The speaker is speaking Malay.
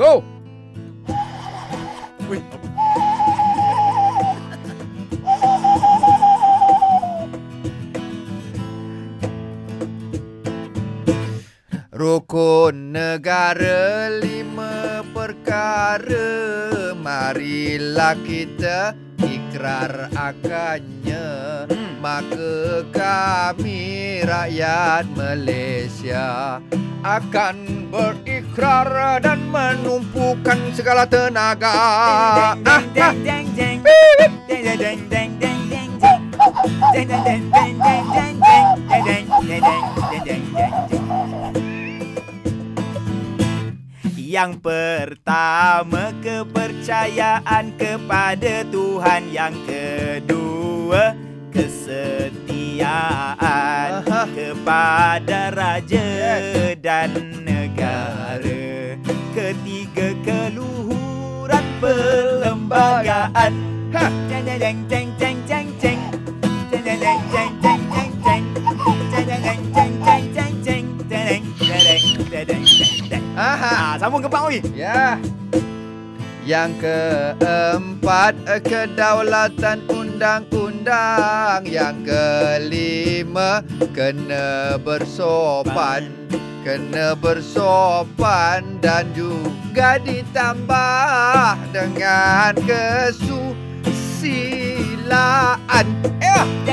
Go. Rukun negara lima perkara. Marilah kita ikrar akannya. Maka kami rakyat Malaysia Akan kerara dan menumpukan segala tenaga. Yang pertama kepercayaan kepada Tuhan Yang kedua kesetiaan kepada Raja dan Aha. Ah, sambung ke Pak Oi. Ya. Yang keempat kedaulatan undang-undang Yang kelima kena bersopan Kena bersopan dan juga ditambah dengan silaan. Eh.